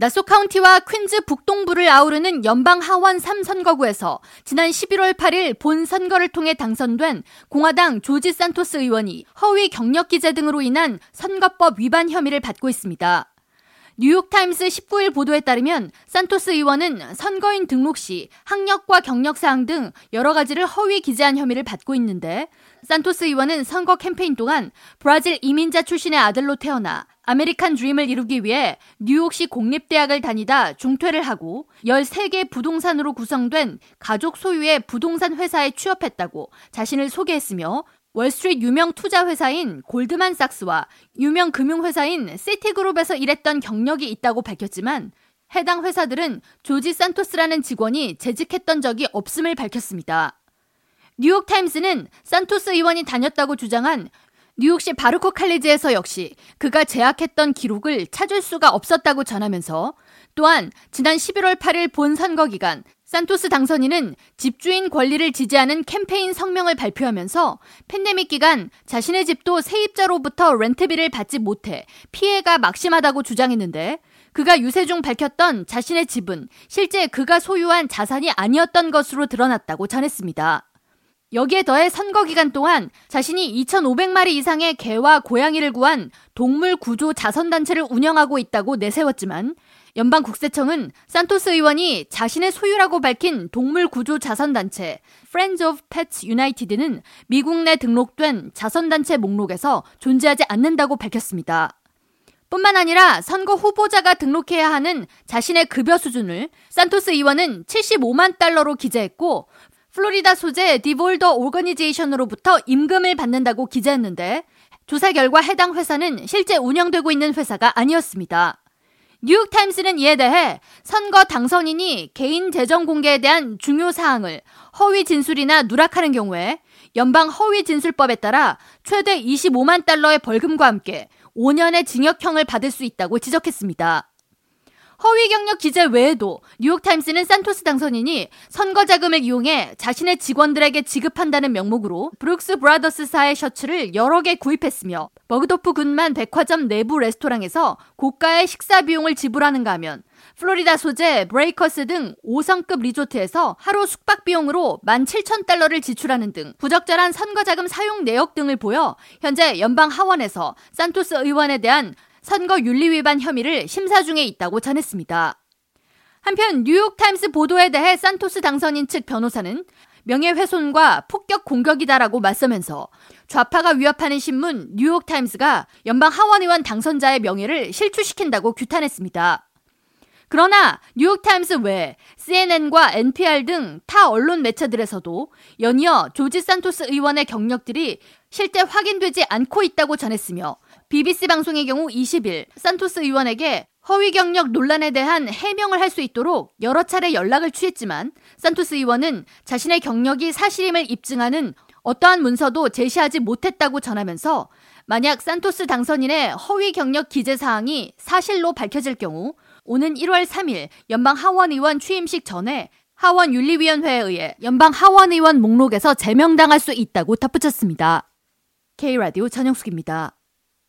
나소 카운티와 퀸즈 북동부를 아우르는 연방 하원 3선거구에서 지난 11월 8일 본 선거를 통해 당선된 공화당 조지 산토스 의원이 허위 경력 기재 등으로 인한 선거법 위반 혐의를 받고 있습니다. 뉴욕타임스 19일 보도에 따르면 산토스 의원은 선거인 등록 시 학력과 경력 사항 등 여러 가지를 허위 기재한 혐의를 받고 있는데 산토스 의원은 선거 캠페인 동안 브라질 이민자 출신의 아들로 태어나 아메리칸 드림을 이루기 위해 뉴욕시 공립대학을 다니다 중퇴를 하고 13개 부동산으로 구성된 가족 소유의 부동산 회사에 취업했다고 자신을 소개했으며 월스트리트 유명 투자 회사인 골드만삭스와 유명 금융회사인 시티그룹에서 일했던 경력이 있다고 밝혔지만 해당 회사들은 조지 산토스라는 직원이 재직했던 적이 없음을 밝혔습니다. 뉴욕타임스는 산토스 의원이 다녔다고 주장한 뉴욕시 바루크 칼리지에서 역시 그가 재학했던 기록을 찾을 수가 없었다고 전하면서 또한 지난 11월 8일 본 선거 기간 산토스 당선인은 집주인 권리를 지지하는 캠페인 성명을 발표하면서 팬데믹 기간 자신의 집도 세입자로부터 렌트비를 받지 못해 피해가 막심하다고 주장했는데 그가 유세 중 밝혔던 자신의 집은 실제 그가 소유한 자산이 아니었던 것으로 드러났다고 전했습니다. 여기에 더해 선거 기간 동안 자신이 2,500마리 이상의 개와 고양이를 구한 동물 구조 자선단체를 운영하고 있다고 내세웠지만 연방 국세청은 산토스 의원이 자신의 소유라고 밝힌 동물 구조 자선단체 Friends of Pets United는 미국 내 등록된 자선단체 목록에서 존재하지 않는다고 밝혔습니다. 뿐만 아니라 선거 후보자가 등록해야 하는 자신의 급여 수준을 산토스 의원은 75만 달러로 기재했고 플로리다 소재 디볼더 오거니제이션으로부터 임금을 받는다고 기재했는데 조사 결과 해당 회사는 실제 운영되고 있는 회사가 아니었습니다. 뉴욕타임스는 이에 대해 선거 당선인이 개인 재정 공개에 대한 중요 사항을 허위 진술이나 누락하는 경우에 연방 허위 진술법에 따라 최대 25만 달러의 벌금과 함께 5년의 징역형을 받을 수 있다고 지적했습니다. 허위 경력 기재 외에도 뉴욕타임스는 산토스 당선인이 선거 자금을 이용해 자신의 직원들에게 지급한다는 명목으로 브룩스 브라더스사의 셔츠를 여러 개 구입했으며 버그도프 굿맨 백화점 내부 레스토랑에서 고가의 식사 비용을 지불하는가 하면 플로리다 소재 브레이커스 등 5성급 리조트에서 하루 숙박 비용으로 17,000달러를 지출하는 등 부적절한 선거자금 사용 내역 등을 보여 현재 연방 하원에서 산토스 의원에 대한 선거 윤리 위반 혐의를 심사 중에 있다고 전했습니다. 한편 뉴욕타임스 보도에 대해 산토스 당선인 측 변호사는 명예훼손과 폭격 공격이다라고 맞서면서 좌파가 위협하는 신문 뉴욕타임스가 연방 하원의원 당선자의 명예를 실추시킨다고 규탄했습니다. 그러나 뉴욕타임스 외 CNN과 NPR 등 타 언론 매체들에서도 연이어 조지 산토스 의원의 경력들이 실제 확인되지 않고 있다고 전했으며 BBC 방송의 경우 20일 산토스 의원에게 허위 경력 논란에 대한 해명을 할 수 있도록 여러 차례 연락을 취했지만 산토스 의원은 자신의 경력이 사실임을 입증하는 어떠한 문서도 제시하지 못했다고 전하면서 만약 산토스 당선인의 허위 경력 기재 사항이 사실로 밝혀질 경우 오는 1월 3일 연방 하원의원 취임식 전에 하원윤리위원회에 의해 연방 하원의원 목록에서 제명당할 수 있다고 덧붙였습니다. K라디오 전영숙입니다.